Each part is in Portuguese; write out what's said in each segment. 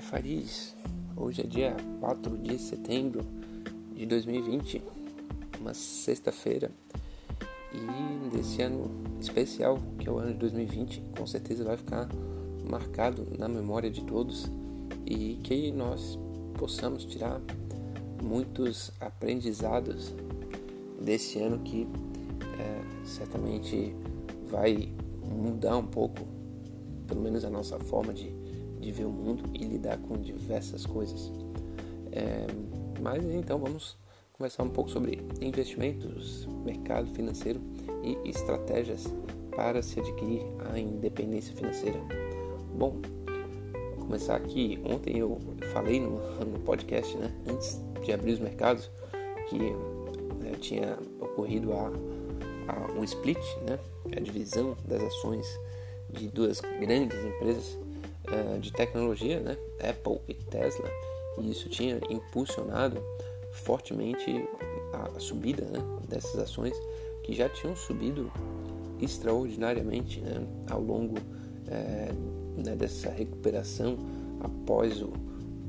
dia. Hoje é dia 4 de setembro de 2020, uma sexta-feira. E desse ano especial, que é o ano de 2020, com certeza vai ficar marcado na memória de todos e que nós possamos tirar muitos aprendizados desse ano que é, certamente vai mudar um pouco, pelo menos a nossa forma de de ver o mundo e lidar com diversas coisas. É, mas então vamos conversar um pouco sobre investimentos, mercado financeiro e estratégias para se adquirir a independência financeira. Bom, vou começar aqui. Ontem eu falei no, no podcast, né, antes de abrir os mercados, que né, tinha ocorrido a, a, um split, né, a divisão das ações de duas grandes empresas uh, de tecnologia, né? Apple e Tesla, e isso tinha impulsionado fortemente a, a subida né? dessas ações que já tinham subido extraordinariamente né? ao longo é, né? dessa recuperação após o,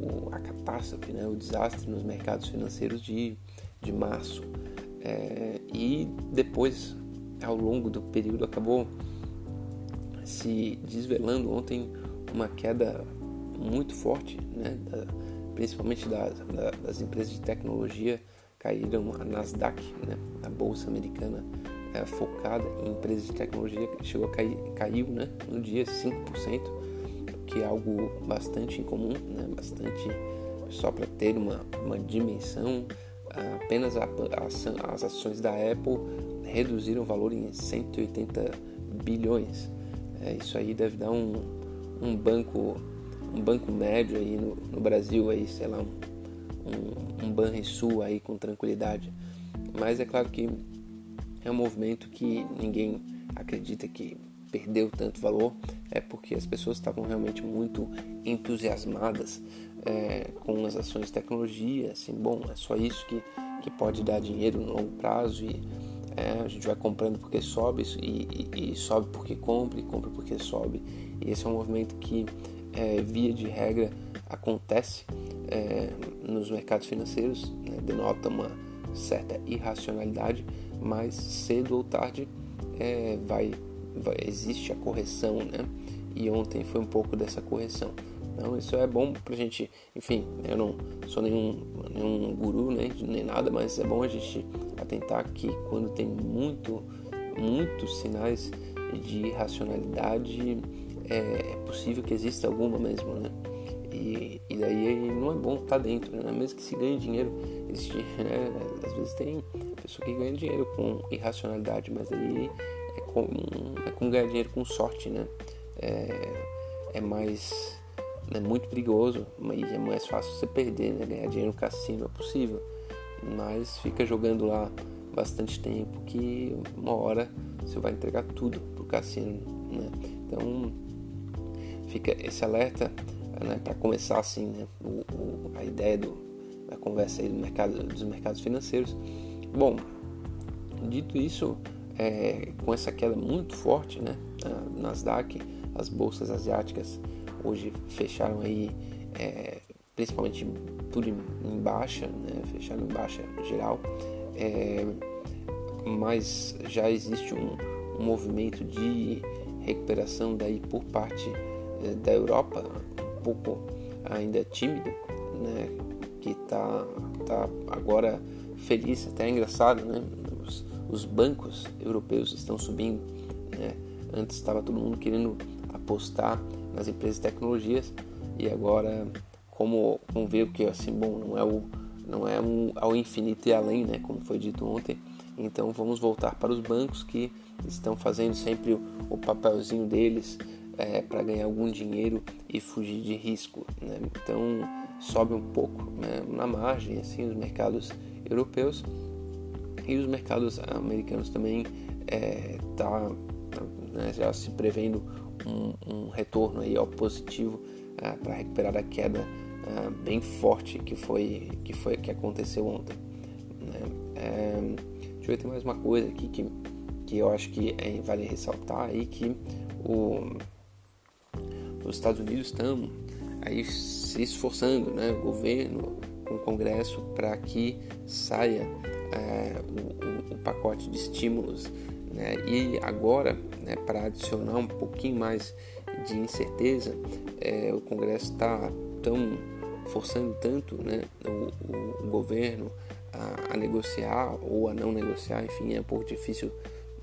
o, a catástrofe, né? o desastre nos mercados financeiros de, de março. É, e depois, ao longo do período, acabou se desvelando ontem uma queda muito forte, né? Da, principalmente das, das empresas de tecnologia caíram a Nasdaq, né? a bolsa americana é, focada em empresas de tecnologia chegou a cair, caiu né? no dia 5%, que é algo bastante incomum, né? bastante só para ter uma, uma dimensão, apenas a, a, as ações da Apple reduziram o valor em 180 bilhões. É, isso aí deve dar um, um banco um banco médio aí no, no Brasil aí sei lá um, um, Banrisul aí com tranquilidade. Mas é claro que é um movimento que ninguém acredita que perdeu tanto valor é porque as pessoas estavam realmente muito entusiasmadas é, com as ações de tecnologia assim bom é só isso que que pode dar dinheiro no longo prazo e é, a gente vai comprando porque sobe e, e, e, sobe porque compra e compra porque sobe. E esse é um movimento que, é, via de regra, acontece é, nos mercados financeiros, né, denota uma certa irracionalidade, mas cedo ou tarde é, vai, vai, existe a correção, né? E ontem foi um pouco dessa correção. Então isso é bom pra gente, enfim, eu não sou nenhum, nenhum guru né, nem nada, mas é bom a gente atentar que quando tem muito, muitos sinais de irracionalidade, é, é possível que exista alguma mesmo, né? E, e daí não é bom estar tá dentro, né? Mesmo que se ganhe dinheiro, existe, né? às vezes tem pessoa que ganha dinheiro com irracionalidade, mas aí é como, é ganhar dinheiro com sorte, né? É, é mais é muito perigoso e é mais fácil você perder, né? Ganhar dinheiro no cassino é possível, mas fica jogando lá bastante tempo que uma hora você vai entregar tudo pro cassino, né? Então fica esse alerta né, para começar assim né, o, o, a ideia do, da conversa aí do mercado, dos mercados financeiros. Bom, dito isso, é, com essa queda muito forte, né, Nasdaq, as bolsas asiáticas hoje fecharam aí é, principalmente tudo em, baixa, né? fecharam em baixa geral, é, mas já existe um, um, movimento de recuperação daí por parte é, da Europa, um pouco ainda tímido, né? que está tá agora feliz, até é engraçado, né? os, os bancos europeus estão subindo, né? antes estava todo mundo querendo apostar nas empresas de tecnologias. E agora como ver que assim bom não é o não é um, ao infinito e além né como foi dito ontem. Então vamos voltar para os bancos que estão fazendo sempre o, o papelzinho deles é, para ganhar algum dinheiro e fugir de risco né? então sobe um pouco né, na margem assim os mercados europeus. E os mercados americanos também é, tá, tá né, já se prevendo um, um retorno aí ao positivo uh, para recuperar a queda uh, bem forte que foi que foi que aconteceu ontem. Né? É, deixa eu ver tem mais uma coisa aqui que, que eu acho que é, vale ressaltar aí que o, os Estados Unidos estão aí se esforçando, né, o governo o Congresso para que saia é, o, o, o, pacote de estímulos. Né? E agora, né, para adicionar um pouquinho mais de incerteza, é, o Congresso está tão forçando tanto né, o, o governo a, a, negociar ou a não negociar, enfim, é um pouco difícil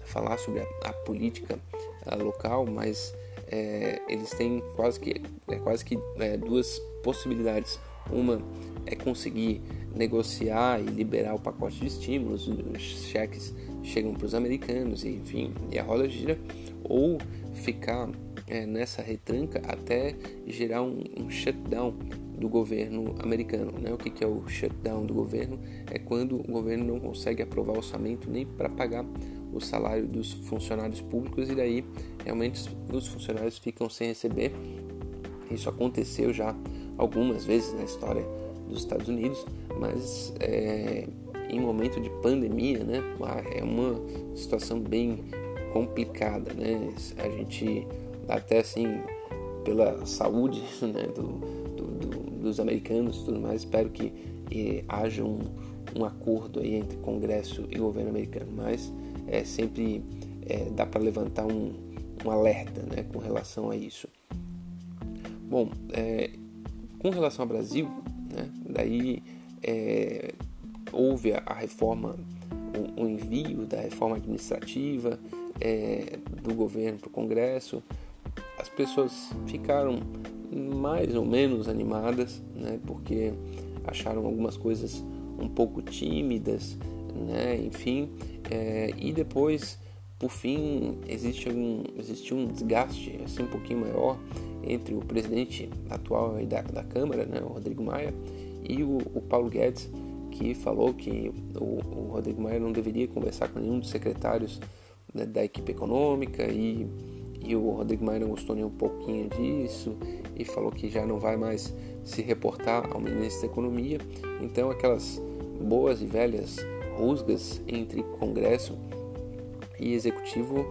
falar sobre a, a política a, local, mas é, eles têm quase que, é, quase que é, duas possibilidades. Uma é conseguir negociar e liberar o pacote de estímulos, os cheques chegam para os americanos, enfim, e a roda gira, ou ficar é, nessa retranca até gerar um, um shutdown do governo americano. Né? O que, que é o shutdown do governo? É quando o governo não consegue aprovar o orçamento nem para pagar o salário dos funcionários públicos e daí realmente os funcionários ficam sem receber. Isso aconteceu já algumas vezes na história dos Estados Unidos, mas é, em momento de pandemia, né, é uma situação bem complicada, né? A gente até assim pela saúde né, do, do, do, dos americanos, tudo mais, espero que eh, haja um, um acordo aí entre Congresso e governo americano, mas é sempre é, dá para levantar um, um alerta, né, com relação a isso. Bom, é, com relação ao Brasil, né, daí é, houve a, reforma, o, o, envio da reforma administrativa é, do governo para o Congresso. As pessoas ficaram mais ou menos animadas, né, porque acharam algumas coisas um pouco tímidas, né, enfim, é, e depois, por fim, existe um, existe um desgaste assim um pouquinho maior entre o presidente atual da, da Câmara, né, o Rodrigo Maia, e o, o Paulo Guedes, que falou que o, o, Rodrigo Maia não deveria conversar com nenhum dos secretários né, da equipe econômica e, e o Rodrigo Maia não gostou nem um pouquinho disso e falou que já não vai mais se reportar ao ministro da Economia. Então aquelas boas e velhas rusgas entre Congresso e Executivo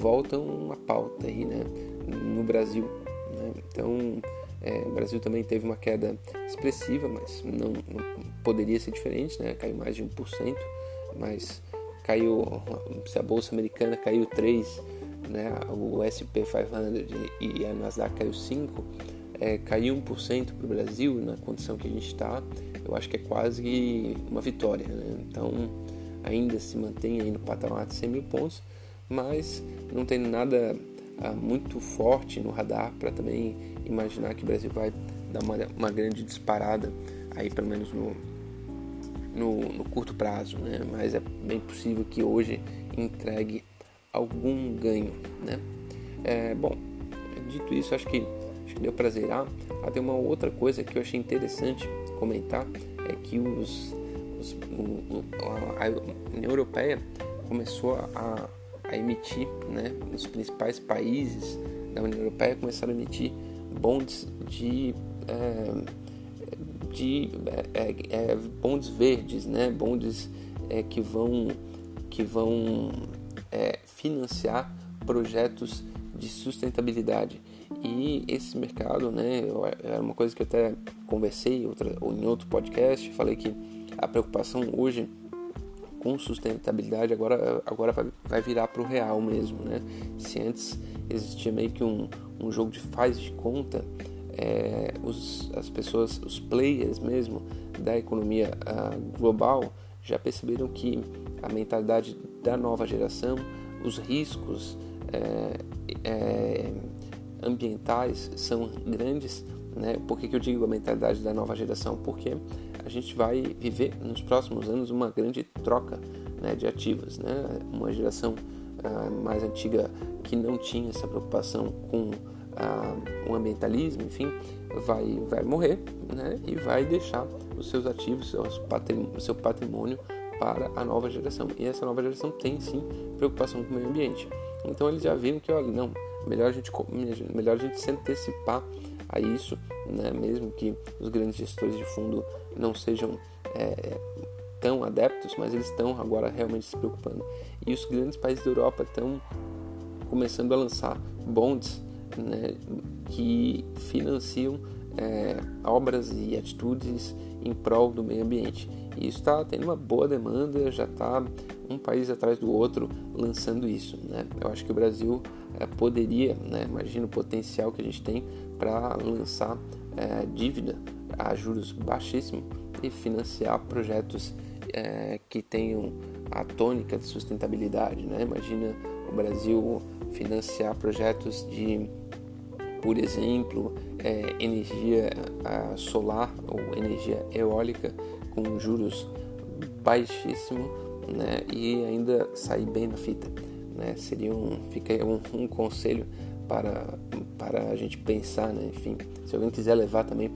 voltam à pauta aí, né, no Brasil. Né? Então, é, o Brasil também teve uma queda expressiva, mas não, não, poderia ser diferente, né? Caiu mais de 1%, mas caiu, se a bolsa americana caiu 3, né? O SP 500 e a Nasdaq caiu 5, é, caiu 1% para o Brasil na condição que a gente está, eu acho que é quase uma vitória, né? Então, ainda se mantém aí no patamar de 100 mil pontos, mas não tem nada ah, muito forte no radar para também imaginar que o Brasil vai dar uma, uma grande disparada aí pelo menos no, no, no, curto prazo, né? Mas é bem possível que hoje entregue algum ganho, né? É, bom, dito isso, acho que, acho que deu para zerar. Ah, tem uma outra coisa que eu achei interessante comentar é que os, os o, a União Europeia começou a, a emitir, né? Os principais países da União Europeia começaram a emitir bonds de é, de é, é, é, bonds verdes, né? Bonds é, que vão que vão financiar projetos de sustentabilidade e esse mercado, né? É uma coisa que eu até conversei outra, em outro podcast, falei que a preocupação hoje com sustentabilidade agora, agora vai virar para o real mesmo, né? Se antes existia meio que um, um jogo de faz de conta, é, os, as pessoas, os players mesmo da economia uh, global já perceberam que a mentalidade da nova geração, os riscos é, é, ambientais são grandes. Né? Por que, que eu digo a mentalidade da nova geração? Porque a gente vai viver nos próximos anos uma grande troca né, de ativos. Né? Uma geração mais antiga que não tinha essa preocupação com uh, o ambientalismo, enfim, vai, vai morrer né? e vai deixar os seus ativos, seus patrimônio, seu patrimônio para a nova geração. E essa nova geração tem sim preocupação com o meio ambiente. Então eles já viram que, olha, não, melhor a gente, melhor a gente se antecipar a isso, né? mesmo que os grandes gestores de fundo não sejam é, tão adeptos, mas eles estão agora realmente se preocupando. E os grandes países da Europa estão começando a lançar bonds né, que financiam é, obras e atitudes em prol do meio ambiente. E isso está tendo uma boa demanda, já está um país atrás do outro lançando isso. Né? Eu acho que o Brasil é, poderia, né, imagina o potencial que a gente tem para lançar é, dívida a juros baixíssimos e financiar projetos é, que tenham a tônica de sustentabilidade. Né? Imagina o Brasil financiar projetos de, por exemplo, é, energia solar ou energia eólica com juros baixíssimos né? e ainda sair bem na fita. Né? Seria um, fica um, um conselho para, para a gente pensar, né? enfim, se alguém quiser levar também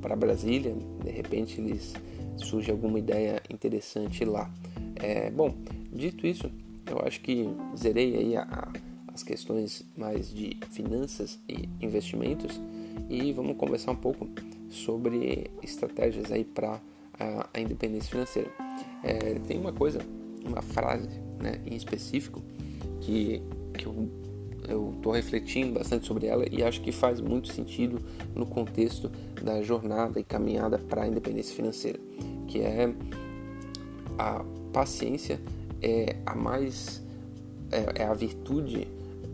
para Brasília, de repente eles surge alguma ideia interessante lá. É, bom, dito isso, eu acho que zerei aí a, a, as questões mais de finanças e investimentos e vamos conversar um pouco sobre estratégias aí para a, a, independência financeira. É, tem uma coisa, uma frase né, em específico que, que eu eu estou refletindo bastante sobre ela e acho que faz muito sentido no contexto da jornada e caminhada para a independência financeira, que é a paciência é a mais é, é a virtude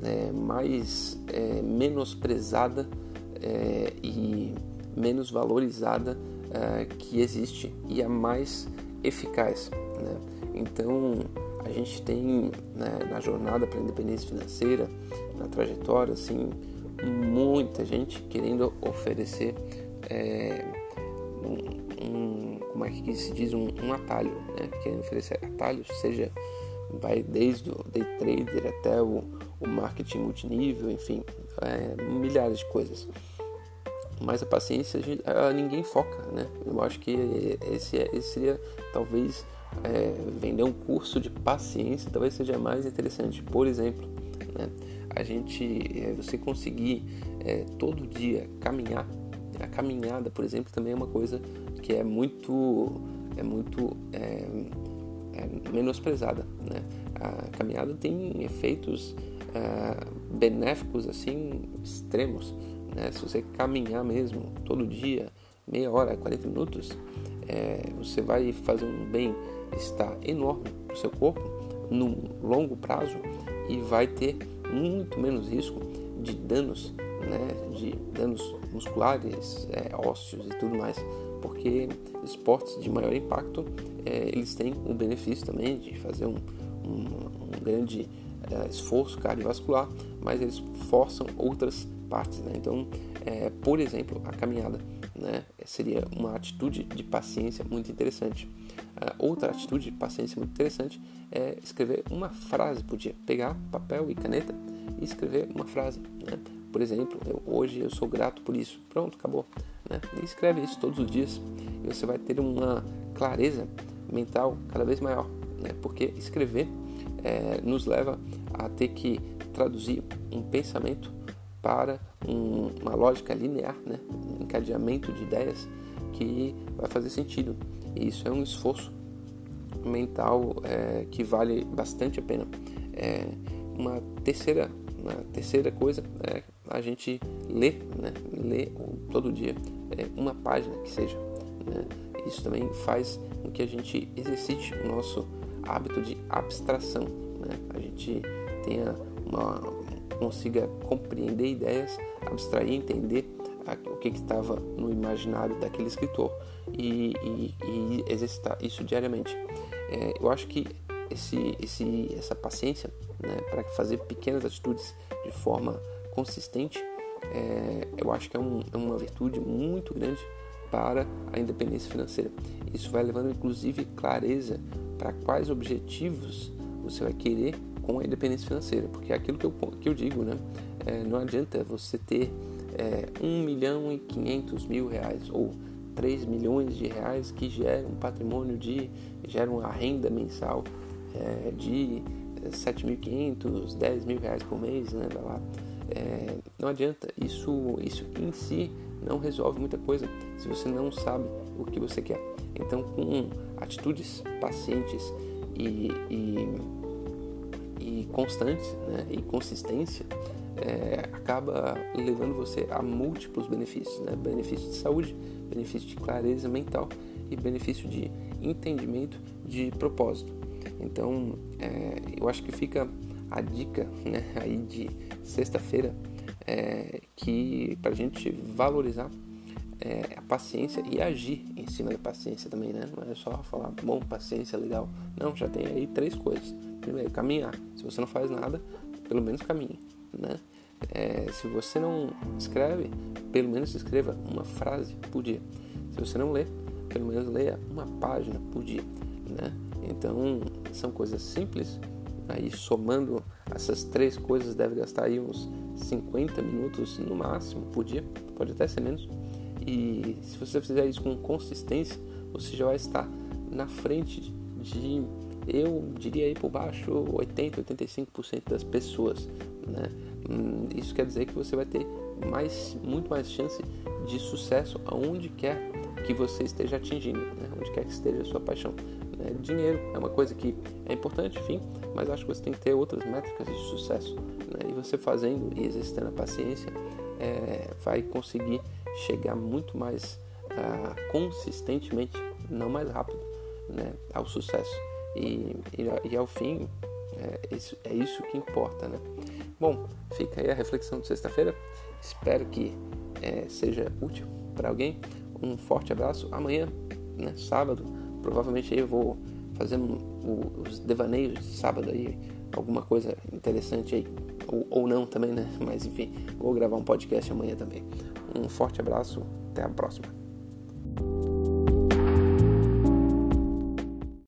é, mais é, menosprezada é, e menos valorizada é, que existe e a mais eficaz. Né? Então a gente tem né, na jornada para a independência financeira, na trajetória, assim, muita gente querendo oferecer é, um, um, como é que se diz um, um atalho, né? querendo oferecer atalhos, seja vai desde o day trader até o, o marketing multinível, enfim, é, milhares de coisas. Mas a paciência, a gente, a, ninguém foca, né? Eu acho que esse, é, esse seria talvez é, vender um curso de paciência talvez seja mais interessante. Por exemplo, né, a gente, é, você conseguir é, todo dia caminhar, a caminhada, por exemplo, também é uma coisa que é muito, é muito é, é menosprezada. Né? A caminhada tem efeitos benéficos assim extremos. Né? Se você caminhar mesmo todo dia, meia hora, 40 minutos, você vai fazer um bem está enorme para o seu corpo no longo prazo e vai ter muito menos risco de danos, né, de danos musculares, é, ósseos e tudo mais, porque esportes de maior impacto é, eles têm o benefício também de fazer um, um, um grande é, esforço cardiovascular, mas eles forçam outras partes. Né? Então, é, por exemplo, a caminhada né, seria uma atitude de paciência muito interessante. Uh, outra atitude de paciência muito interessante é escrever uma frase por dia. Pegar papel e caneta e escrever uma frase. Né? Por exemplo, eu, hoje eu sou grato por isso. Pronto, acabou. Né? E escreve isso todos os dias e você vai ter uma clareza mental cada vez maior. Né? Porque escrever é, nos leva a ter que traduzir um pensamento para um, uma lógica linear, né? um encadeamento de ideias que vai fazer sentido. E isso é um esforço mental é, que vale bastante a pena. É, uma terceira, uma terceira coisa é a gente ler, né? ler todo dia é, uma página que seja. Né? Isso também faz com que a gente exercite o nosso hábito de abstração. Né? A gente tenha uma, consiga compreender ideias, abstrair, entender o que estava no imaginário daquele escritor e, e, e exercitar isso diariamente. É, eu acho que esse, esse, essa paciência né, para fazer pequenas atitudes de forma consistente, é, eu acho que é, um, é uma virtude muito grande para a independência financeira. Isso vai levando inclusive clareza para quais objetivos você vai querer com a independência financeira, porque é aquilo que eu, que eu digo, né? É, não adianta você ter é, 1 milhão e 500 mil reais ou 3 milhões de reais que geram um patrimônio de, geram uma renda mensal é, de 7.500, 10 mil reais por mês, né? Vai lá. É, não adianta, isso, isso em si não resolve muita coisa se você não sabe o que você quer. Então, com atitudes pacientes e e constante né, e consistência, é, acaba levando você a múltiplos benefícios, né? benefício de saúde, benefício de clareza mental e benefício de entendimento de propósito. Então, é, eu acho que fica a dica né, aí de sexta-feira é, que para a gente valorizar é, a paciência e agir em cima da paciência também, né? Não é só falar, bom, paciência, legal. Não, já tem aí três coisas. Primeiro, caminhar. Se você não faz nada, pelo menos caminhe, né? É, se você não escreve, pelo menos escreva uma frase por dia. Se você não lê, pelo menos leia uma página por dia, né? Então, são coisas simples. Aí, somando essas três coisas, deve gastar aí uns 50 minutos no máximo por dia, pode até ser menos. E se você fizer isso com consistência, você já vai estar na frente de, eu diria aí por baixo, 80, 85% das pessoas, né? Hum, isso quer dizer que você vai ter mais, muito mais chance de sucesso aonde quer que você esteja atingindo, né? onde quer que esteja a sua paixão. Né? Dinheiro é uma coisa que é importante, enfim, mas acho que você tem que ter outras métricas de sucesso. Né? E você fazendo e exercitando a paciência é, vai conseguir chegar muito mais uh, consistentemente, não mais rápido, né? ao sucesso. E, e, e ao fim, é isso, é isso que importa. Né? Bom, fica aí a reflexão de sexta-feira. Espero que é, seja útil para alguém. Um forte abraço. Amanhã, né, sábado, provavelmente aí eu vou fazer um, os devaneios de sábado aí, alguma coisa interessante aí, ou, ou não também, né? Mas enfim, vou gravar um podcast amanhã também. Um forte abraço, até a próxima.